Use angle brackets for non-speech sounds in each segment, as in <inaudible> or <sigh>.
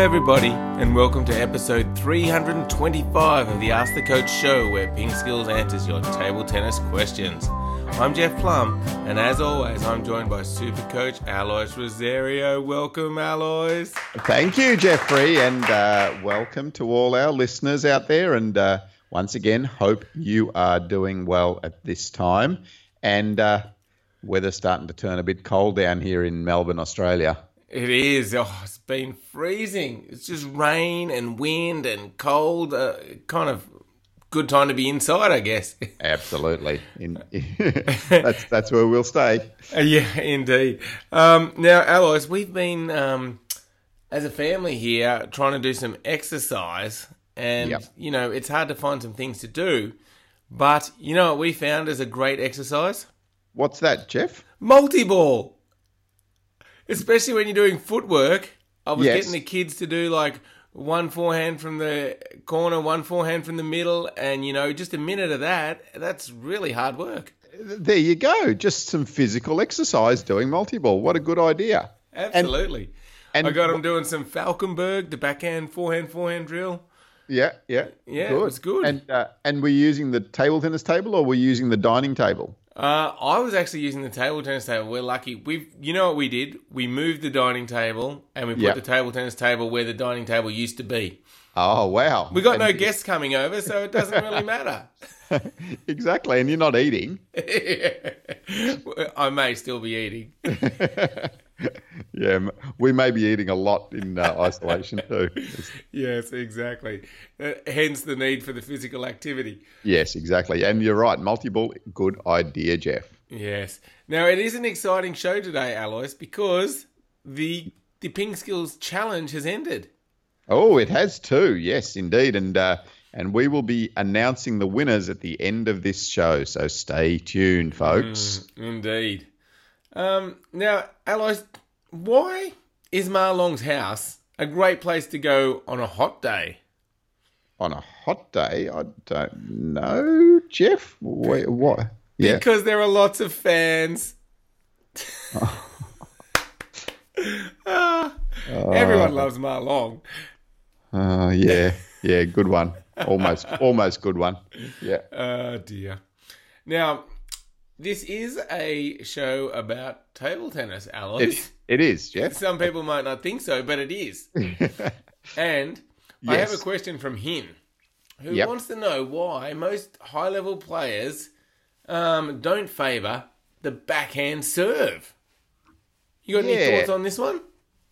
everybody, and welcome to episode 325 of the Ask the Coach show, where Ping Skills answers your table tennis questions. I'm Jeff Plumb, and as always, I'm joined by Super Coach Alois Rosario. Welcome, Alois. Thank you, Jeffrey, and uh, welcome to all our listeners out there. And uh, once again, hope you are doing well at this time. And uh, weather's starting to turn a bit cold down here in Melbourne, Australia. It is. Oh, it's been freezing. It's just rain and wind and cold. Uh, kind of good time to be inside, I guess. <laughs> Absolutely. In, <laughs> that's that's where we'll stay. Uh, yeah, indeed. Um, now, Alois, we've been um, as a family here trying to do some exercise, and Yep. you know it's hard to find some things to do. But you know what we found is a great exercise? What's that, Jeff? multi-ball. Especially when you're doing footwork. I was Yes. getting the kids to do like one forehand from the corner, one forehand from the middle, and you know, just a minute of that. That's really hard work. There you go. Just some physical exercise doing multi-ball. What a good idea. Absolutely. and- I got them doing some Falkenberg, the backhand, forehand, forehand drill. Yeah, yeah, Yeah, it was good. And uh, and we're using the table tennis table, or we're using the dining table. Uh, I was actually using the table tennis table. We're lucky. We've, you know what we did? We moved the dining table and we put Yeah. the table tennis table where the dining table used to be. Oh wow! We got And- no guests coming over, so it doesn't really matter. <laughs> exactly, and you're not eating. <laughs> I may still be eating. <laughs> <laughs> Yeah, we may be eating a lot in uh, isolation <laughs> too. Yes, exactly. Uh, hence the need for the physical activity. Yes, exactly. And you're right. Multi-ball, good idea, Jeff. Yes. Now it is an exciting show today, Alois, because the the Ping Skills Challenge has ended. Oh, it has too. Yes, indeed. And uh, and we will be announcing the winners at the end of this show. So stay tuned, folks. Indeed. Um, now, Alois, why is Ma Long's house a great place to go on a hot day? On a hot day, I don't know, Jeff. Wait, what? Yeah. Because there are lots of fans. <laughs> Ah, everyone loves Marlong. Uh, yeah. Yeah. Good one. Almost. almost good one. Yeah. Oh <laughs> dear. Now, this is a show about table tennis, Alois. It, it is, <laughs> Jeff. Some people might not think so, but it is. <laughs> and I have a question from Hin, who Yep. wants to know why most high level players um, don't favour the backhand serve. You got any thoughts on this one?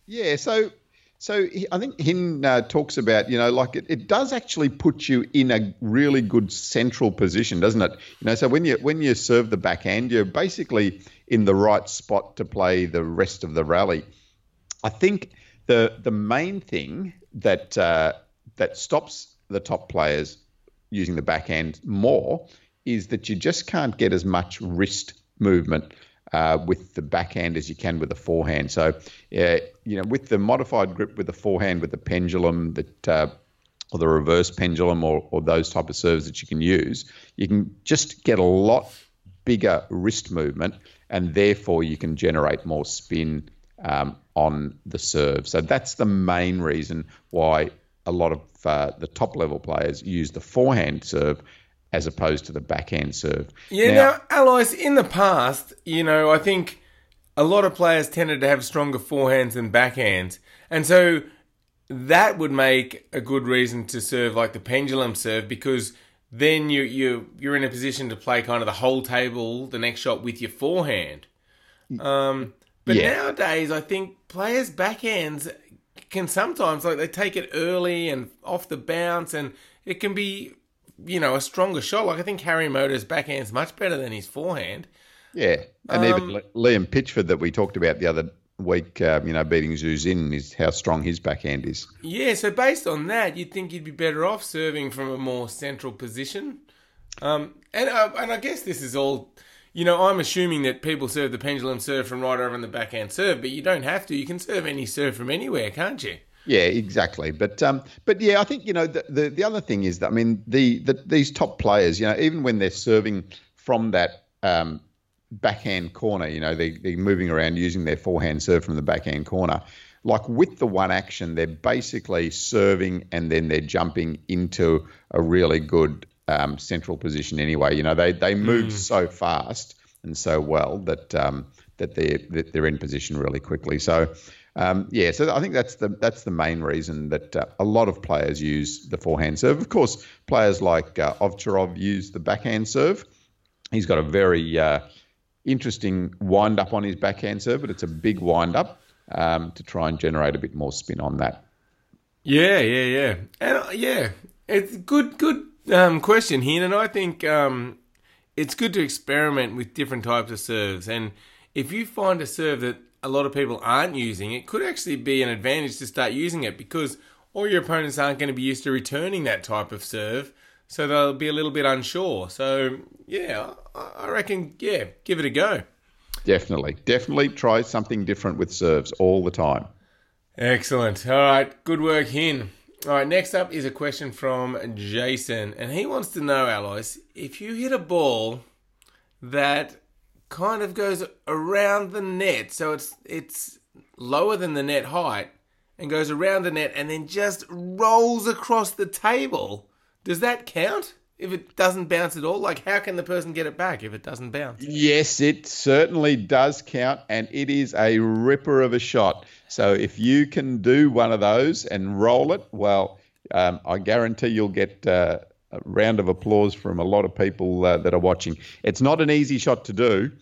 Yeah, so so I think Hin uh, talks about you know like it, it does actually put you in a really good central position, doesn't it? You know, so when you when you serve the backhand, you're basically in the right spot to play the rest of the rally. I think the the main thing that uh, that stops the top players using the backhand more is that you just can't get as much wrist movement uh, with the backhand as you can with the forehand. So, uh, you know, with the modified grip with the forehand, with the pendulum that. Uh, or the reverse pendulum, or, or those type of serves that you can use, you can just get a lot bigger wrist movement, and therefore you can generate more spin um, on the serve. So that's the main reason why a lot of uh, the top level players use the forehand serve as opposed to the backhand serve. Yeah, now, Alois, in the past, you know, I think a lot of players tended to have stronger forehands than backhands. And so that would make a good reason to serve like the pendulum serve because then you you you're in a position to play kind of the whole table the next shot with your forehand. Um, but Yeah. nowadays, I think players' backhands can sometimes like they take it early and off the bounce, and it can be you know a stronger shot. Like I think Harimoto's backhand's much better than his forehand. yeah, and Um, even Liam Pitchford that we talked about the other week, um, you know, beating Xu Xin is how strong his backhand is. Yeah, so based on that, you'd think you'd be better off serving from a more central position. Um, and uh, and I guess this is all, you know, I'm assuming that people serve the pendulum serve from right over on the backhand serve, but you don't have to. You can serve any serve from anywhere, can't you? Yeah, exactly. But um, but yeah, I think you know the, the the other thing is that I mean the, the these top players, you know, even when they're serving from that um, backhand corner, you know, they they're moving around using their forehand serve from the backhand corner. like with the one action, they're basically serving and then they're jumping into a really good um, central position anyway. You know, they they move mm. so fast and so well that um, that they that they're in position really quickly. So. Um, yeah, so I think that's the that's the main reason that uh, a lot of players use the forehand serve. Of course, players like uh, Ovcharov use the backhand serve. He's got a very uh, interesting wind up on his backhand serve, but it's a big wind up um, to try and generate a bit more spin on that. Yeah, yeah, yeah, and uh, yeah, it's good, good um, question here, and I think um, it's good to experiment with different types of serves. And if you find a serve that a lot of people aren't using, it could actually be an advantage to start using it because all your opponents aren't going to be used to returning that type of serve, so they'll be a little bit unsure. So yeah, I reckon yeah, give it a go. Definitely, definitely try something different with serves all the time. Excellent. All right, good work, Hin. All right, next up is a question from Jason, and he wants to know, Alois, if you hit a ball that kind of goes around the net, so it's it's lower than the net height, and goes around the net, and then just rolls across the table, does that count? If it doesn't bounce at all, like how can the person get it back if it doesn't bounce? Yes, it certainly does count, and it is a ripper of a shot. So if you can do one of those and roll it, well, um, I guarantee you'll get uh, a round of applause from a lot of people uh, that are watching. It's not an easy shot to do. <laughs>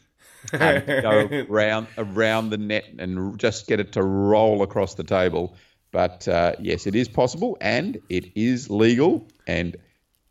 Um, go around around the net and just get it to roll across the table. But uh, yes, it is possible and it is legal. And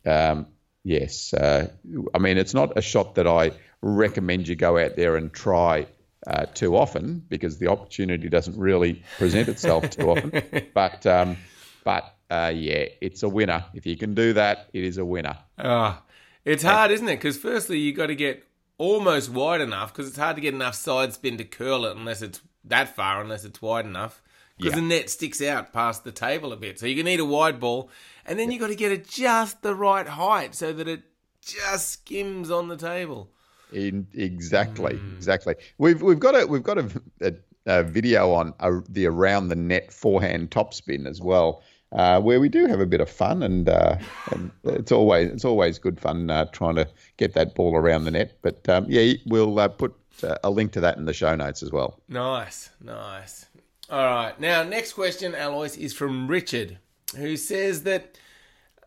um, yes, uh, I mean it's not a shot that I recommend you go out there and try uh, too often because the opportunity doesn't really present itself too often. <laughs> But um, but uh, yeah, it's a winner. If you can do that, it is a winner. Oh, it's hard, isn't it? Because firstly, you got to get almost wide enough because it's hard to get enough side spin to curl it unless it's that far, unless it's wide enough. Because yeah. the net sticks out past the table a bit, so you can need a wide ball, and then you got to get it just the right height so that it just skims on the table. In, exactly, mm. exactly. We've we've got a we've got a, a, a video on a, the around the net forehand topspin as well, uh, where we do have a bit of fun, and, uh, and it's always it's always good fun uh, trying to get that ball around the net. But um, yeah, we'll uh, put uh, a link to that in the show notes as well. Nice, nice. All right, now next question, Alois, is from Richard, who says that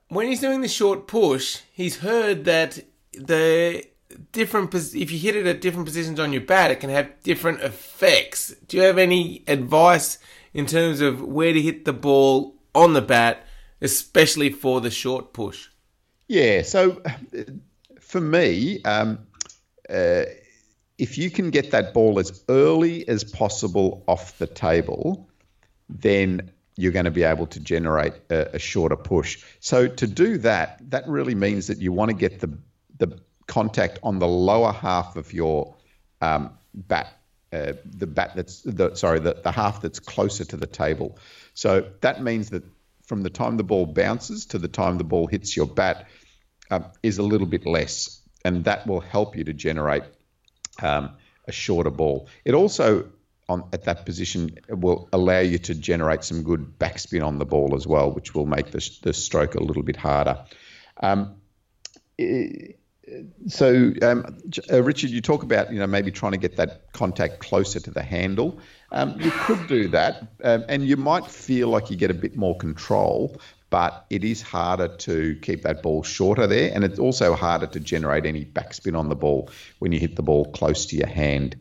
when he's doing the short push, he's heard that the different if you hit it at different positions on your bat, it can have different effects. Do you have any advice in terms of where to hit the ball on the bat, especially for the short push? Yeah. So for me, um, uh, if you can get that ball as early as possible off the table, then you're going to be able to generate a, a, shorter push. So to do that, that really means that you want to get the the contact on the lower half of your um, bat, uh, the bat that's the sorry, the, the half that's closer to the table. So that means that from the time the ball bounces to the time the ball hits your bat um, is a little bit less, and that will help you to generate um, a shorter ball. It also on, at that position will allow you to generate some good backspin on the ball as well, which will make the, the stroke a little bit harder. Um, so, um, uh, Richard, you talk about you know maybe trying to get that contact closer to the handle. Um, you could do that, um, and you might feel like you get a bit more control, but it is harder to keep that ball shorter there, and it's also harder to generate any backspin on the ball when you hit the ball close to your hand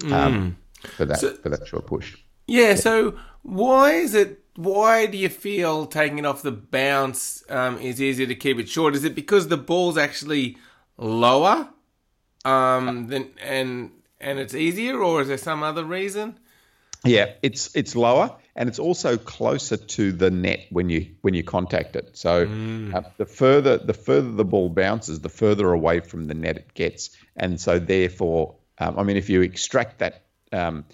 mm. for that so, for that short push. Yeah. So why is it? Why do you feel taking it off the bounce um, is easier to keep it short? Is it because the ball's actually lower um, than and and it's easier, or is there some other reason? Yeah, it's it's lower and it's also closer to the net when you when you contact it. So mm. uh, the further the further the ball bounces, the further away from the net it gets, and so therefore, um, I mean, if you extract that um,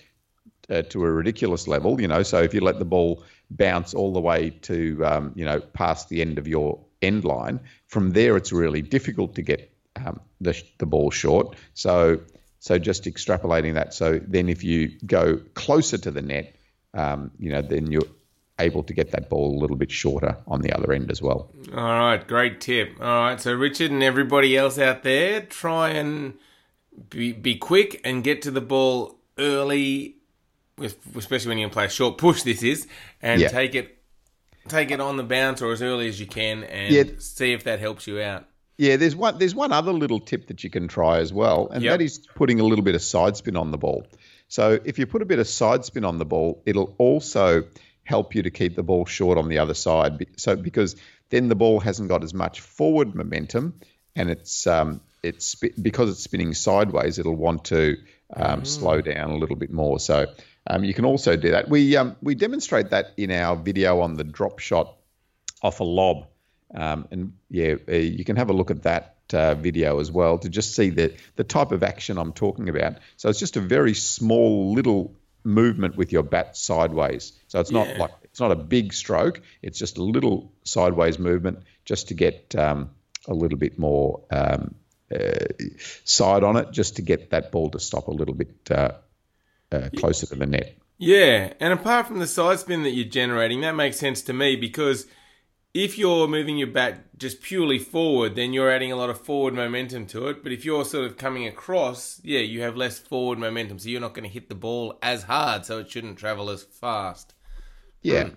uh, to a ridiculous level, you know, so if you let the ball bounce all the way to um, you know past the end of your end line, from there it's really difficult to get um, the, the ball short. So so just extrapolating that. So then if you go closer to the net, um, you know, then you're able to get that ball a little bit shorter on the other end as well. All right, great tip. All right, so Richard and everybody else out there, try and be, be quick and get to the ball early, especially when you play a short push. This is, and Yeah. take it, take it on the bounce or as early as you can, and Yeah. see if that helps you out. Yeah, there's one there's one other little tip that you can try as well, and Yep. that is putting a little bit of side spin on the ball. So if you put a bit of side spin on the ball, it'll also help you to keep the ball short on the other side. So because then the ball hasn't got as much forward momentum, and it's um, it's because it's spinning sideways, it'll want to um, slow down a little bit more. So um, you can also do that. We um, we demonstrate that in our video on the drop shot off a lob. Um, and yeah, uh, you can have a look at that uh, video as well to just see the, the type of action I'm talking about. So it's just a very small little movement with your bat sideways. So it's not Yeah. like it's not a big stroke. It's just a little sideways movement just to get um, a little bit more um, uh, side on it, just to get that ball to stop a little bit uh, uh, closer to the net. Yeah, and apart from the side spin that you're generating, that makes sense to me because if you're moving your bat just purely forward, then you're adding a lot of forward momentum to it. But if you're sort of coming across, yeah, you have less forward momentum, so you're not going to hit the ball as hard, so it shouldn't travel as fast. Yeah. Great.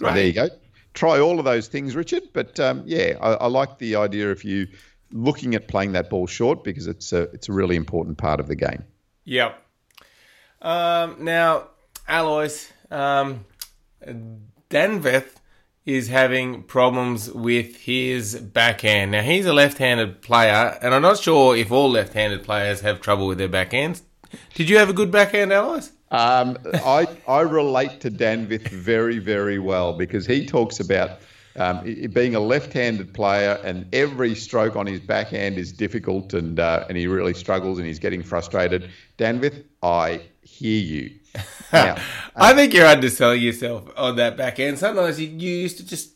Well, there you go. Try all of those things, Richard. But um, yeah, I, I like the idea of you looking at playing that ball short because it's a it's a really important part of the game. Yep. Um, now, Alois, um, Danveth is having problems with his backhand. Now, he's a left-handed player, and I'm not sure if all left-handed players have trouble with their backhands. Did you have a good backhand, Alois? Um, I I relate to Danvith very very well because he talks about um, being a left-handed player and every stroke on his backhand is difficult and uh, and he really struggles and he's getting frustrated. Danvith, I hear you. <laughs> Now, I think you're underselling yourself on that backhand. Sometimes you, you used to just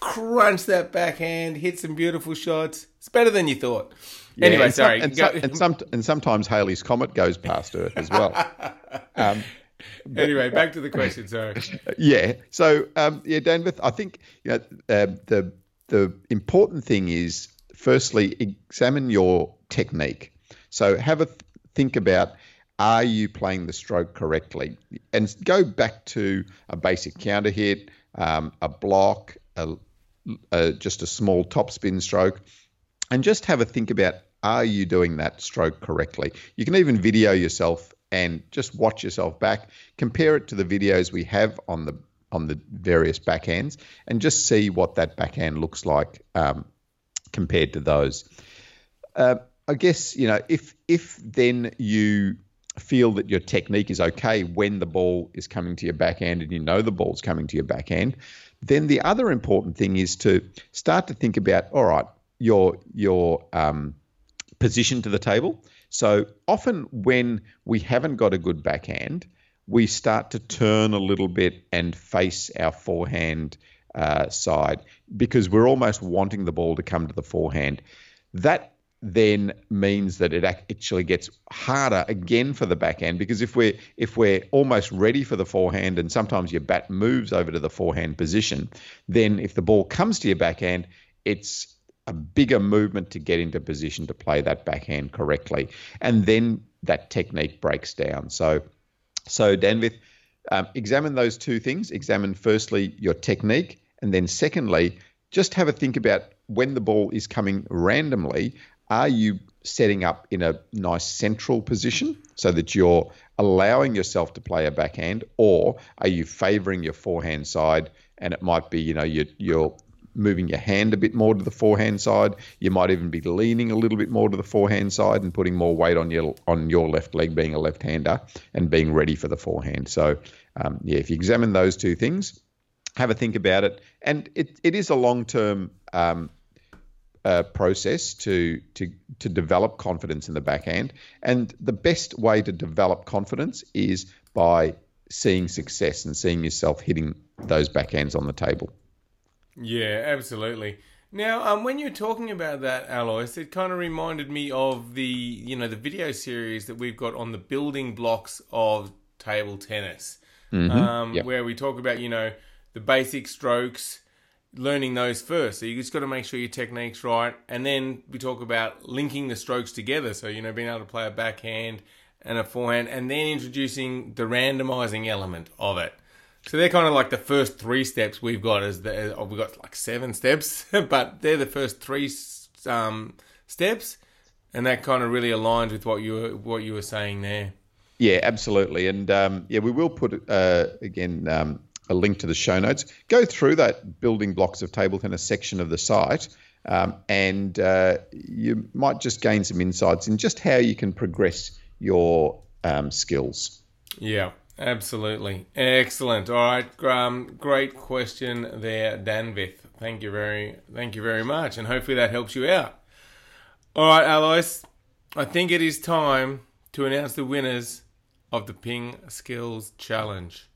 crunch that backhand, hit some beautiful shots. It's better than you thought. Yeah, anyway, and some- sorry. and, some, <laughs> and, some, and sometimes Halley's comet goes past Earth as well. um, anyway, back to the question. Sorry. <laughs> yeah. So um, yeah, Danvith, I think you know uh, the the important thing is firstly examine your technique. So have a th- think about are you playing the stroke correctly, and go back to a basic counter hit, um, a block, a, a, just a small top spin stroke, and just have a think about are you doing that stroke correctly. You can even video yourself and just watch yourself back, compare it to the videos we have on the on the various backhands, and just see what that backhand looks like um, compared to those. Uh, I guess you know if if then you feel that your technique is okay when the ball is coming to your backhand and you know the ball's coming to your backhand, then the other important thing is to start to think about all right your your um, position to the table. So often when we haven't got a good backhand, we start to turn a little bit and face our forehand uh, side because we're almost wanting the ball to come to the forehand. That then means that it actually gets harder again for the backhand because if we're if we're almost ready for the forehand and sometimes your bat moves over to the forehand position, then if the ball comes to your backhand, it's a bigger movement to get into position to play that backhand correctly, and then that technique breaks down. So, so Danvith, um, examine those two things. Examine firstly your technique, and then secondly, just have a think about when the ball is coming randomly. Are you setting up in a nice central position so that you're allowing yourself to play a backhand, or are you favouring your forehand side? And it might be, you know, you're, you're moving your hand a bit more to the forehand side. You might even be leaning a little bit more to the forehand side and putting more weight on your on your left leg, being a left-hander, and being ready for the forehand. So, um, yeah, if you examine those two things, have a think about it, and it, it is a long-term um, uh, process to to to develop confidence in the backhand. And the best way to develop confidence is by seeing success and seeing yourself hitting those backhands on the table. Yeah, absolutely. Now, um, when you're talking about that, Alois, it kind of reminded me of the you know the video series that we've got on the building blocks of table tennis. um, Yep. where we talk about you know the basic strokes, learning those first. So you just got to make sure your technique's right, and then we talk about linking the strokes together. So you know being able to play a backhand and a forehand, and then introducing the randomizing element of it. So they're kind of like the first three steps we've got. As the oh, we've got like seven steps, <laughs> but they're the first three um, steps, and that kind of really aligns with what you were what you were saying there. Yeah, absolutely. And um, yeah, we will put uh, again um, a link to the show notes. Go through that building blocks of table tennis section of the site, um, and uh, you might just gain some insights in just how you can progress your um, skills. Yeah, absolutely. Excellent. All right, um, great question there, Danvith. Thank you very, thank you very much, and hopefully that helps you out. All right, Alois, I think it is time to announce the winners of the Ping Skills Challenge.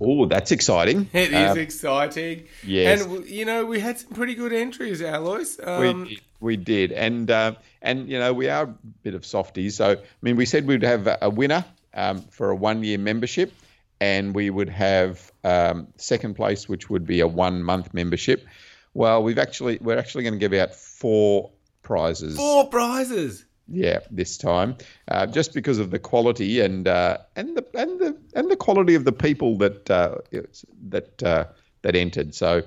Oh, that's exciting. <laughs> It is exciting. yes. And, you know, we had some pretty good entries, Alois. Um, we, we did, and uh, and you know we are a bit of softies. So I mean, we said we'd have a, winner um, for a one-year membership, and we would have um, second place, which would be a one-month membership. Well, we've actually we're actually going to give out four prizes. Four prizes. Yeah, this time, uh, just because of the quality and uh, and the and the and the quality of the people that uh, that uh, that entered. So,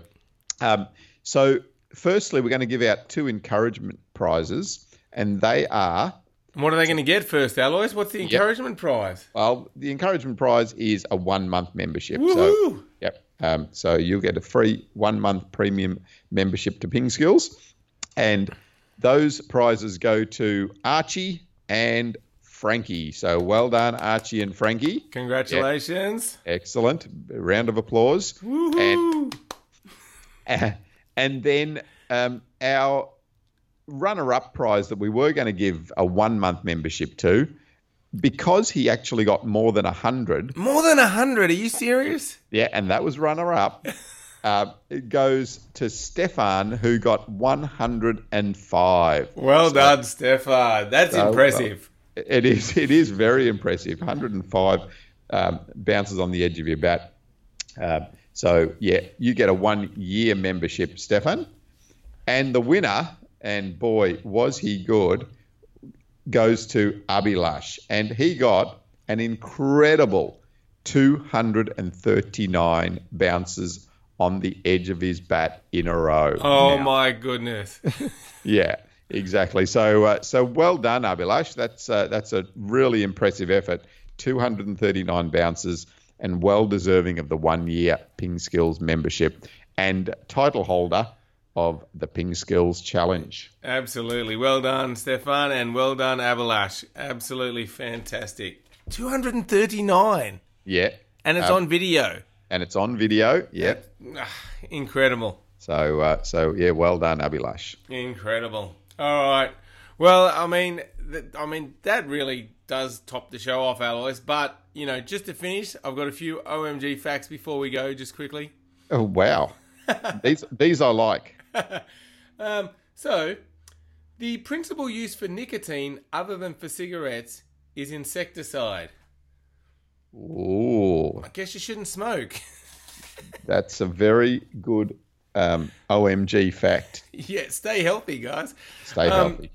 um, so firstly, we're going to give out two encouragement prizes, and they are What are they going to get first, Alois? What's the encouragement prize? well, the encouragement prize is a one month membership. So, Woohoo! yep. Um, so you'll get a free one month premium membership to Ping Skills, and those prizes go to Archie and Frankie. So well done, Archie and Frankie. Congratulations. Excellent. A round of applause. Woohoo! And, <laughs> and then um, our runner up prize that we were going to give a one month membership to, because he actually got more than 100, More than a hundred. Are you serious? yeah, and that was runner up. <laughs> Uh, it goes to Stefan, who got 105. Well done, Stefan. That's So, impressive. It is. It is very impressive. 105 um, bounces on the edge of your bat. Um, so yeah, you get a one-year membership, Stefan, and the winner, and boy was he good, goes to Abhilash, and he got an incredible 239 bounces on the edge of his bat in a row. oh Now, my goodness. <laughs> yeah, exactly. So, uh, so well done, Abhilash. That's uh, that's a really impressive effort. 239 bounces, and well deserving of the one year Ping Skills membership and title holder of the Ping Skills Challenge. Absolutely. Well done, Stefan, and well done, Abhilash. Absolutely fantastic. 239. Yeah, And it's on video. And it's on video. Yeah. Ah, Incredible. So, uh, so yeah, well done, Abhilash. Incredible. All right. Well, I mean, th- I mean that really does top the show off, Alois. But you know, just to finish, I've got a few OMG facts before we go, just quickly. Oh wow, <laughs> these these I like. <laughs> Um, so, the principal use for nicotine, other than for cigarettes, is insecticide. Ooh, I guess you shouldn't smoke. <laughs> that's a very good um, OMG fact. yeah, stay healthy, guys. Stay Um, healthy.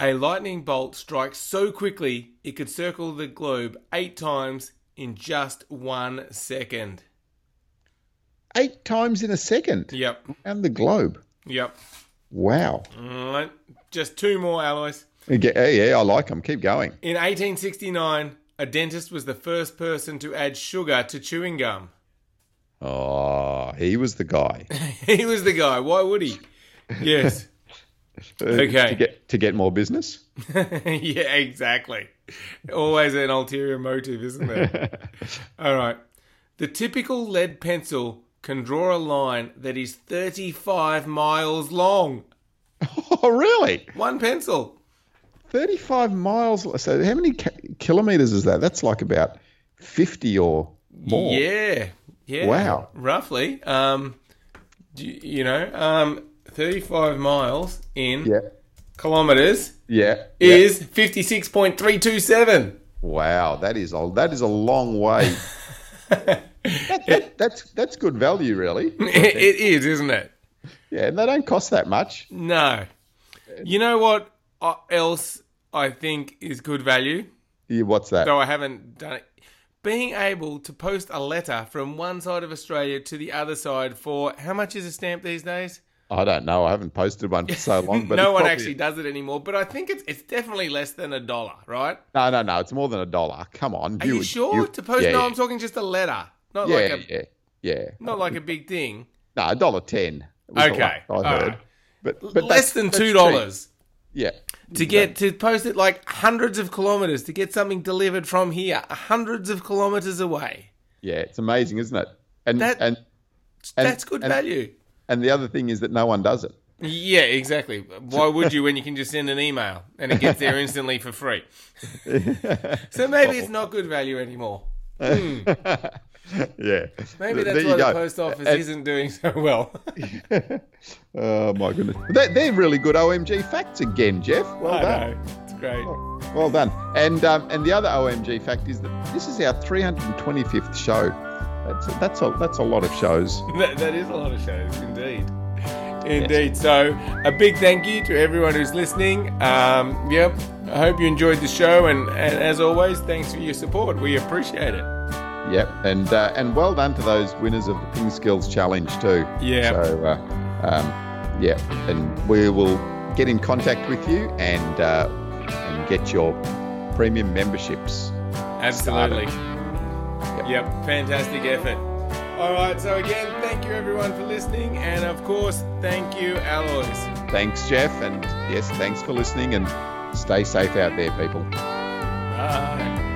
A lightning bolt strikes so quickly it could circle the globe eight times in just one second. Eight times in a second. Yep, And the globe. yep. Wow. Right. Just two more Alois. Yeah, yeah, I like them. Keep going. In 1869, a dentist was the first person to add sugar to chewing gum. Oh, he was the guy. <laughs> he was the guy. Why would he? Yes. <laughs> Uh, okay. to get to get more business. <laughs> yeah, exactly. Always an ulterior motive, isn't there? All right. The typical lead pencil can draw a line that is 35 miles long. Oh, really? One pencil. Thirty-five miles. So, how many kilometers is that? That's like about fifty or more. Yeah. Yeah. Wow. Roughly. Um, you, you know, um, 35 miles in Yeah. kilometers Yeah. yeah. is 56.327. Wow, that is a that is a long way <laughs> that, that, that's that's good value, really. <laughs> it, is, isn't it? Yeah, and they don't cost that much. No. You know what Uh, else I think is good value? Yeah, what's that? Though I haven't done it. Being able to post a letter from one side of Australia to the other side for how much is a stamp these days? I don't know. I haven't posted one for so <laughs> long. But no one probably- actually does it anymore, but I think it's it's definitely less than a dollar, right? No, no, no. It's more than a dollar. Come on. Are you, would- sure you- to post? Yeah, no, yeah. I'm talking just a letter, not yeah, like a yeah, yeah. not like a big thing. No, a dollar ten. Okay, I heard. right. But, but Less than two dollars Yeah. to get to post it like hundreds of kilometers to get something delivered from here, hundreds of kilometers away. Yeah, it's amazing, isn't it? And That- and And- That's good and- value. and the other thing is that no one does it. Yeah, exactly. Why would you when you can just send an email and it gets there <laughs> instantly for free? <laughs> so maybe it's oh. not good value anymore. <laughs> Hmm. <laughs> yeah. Maybe that's why the post office And- isn't doing so well. <laughs> Oh my goodness. They're, they're really good OMG facts again, Jeff. Well I done. know. It's great. Well done. And um, and the other OMG fact is that this is our 325th show. That's that's a that's a lot of shows. <laughs> That, that is a lot of shows, indeed. Indeed. So, a big thank you to everyone who's listening. Um, yep, I hope you enjoyed the show, and, and as always, thanks for your support. We appreciate it. Yep. And uh, and well done to those winners of the Ping Skills Challenge too. Yeah. So uh, um, yeah, and we will get in contact with you and uh, and get your premium memberships. Absolutely. Yep, fantastic effort. All right, so again, thank you everyone for listening, and of course, thank you, Alois. Thanks, Jeff, and yes, thanks for listening and stay safe out there, people. Bye.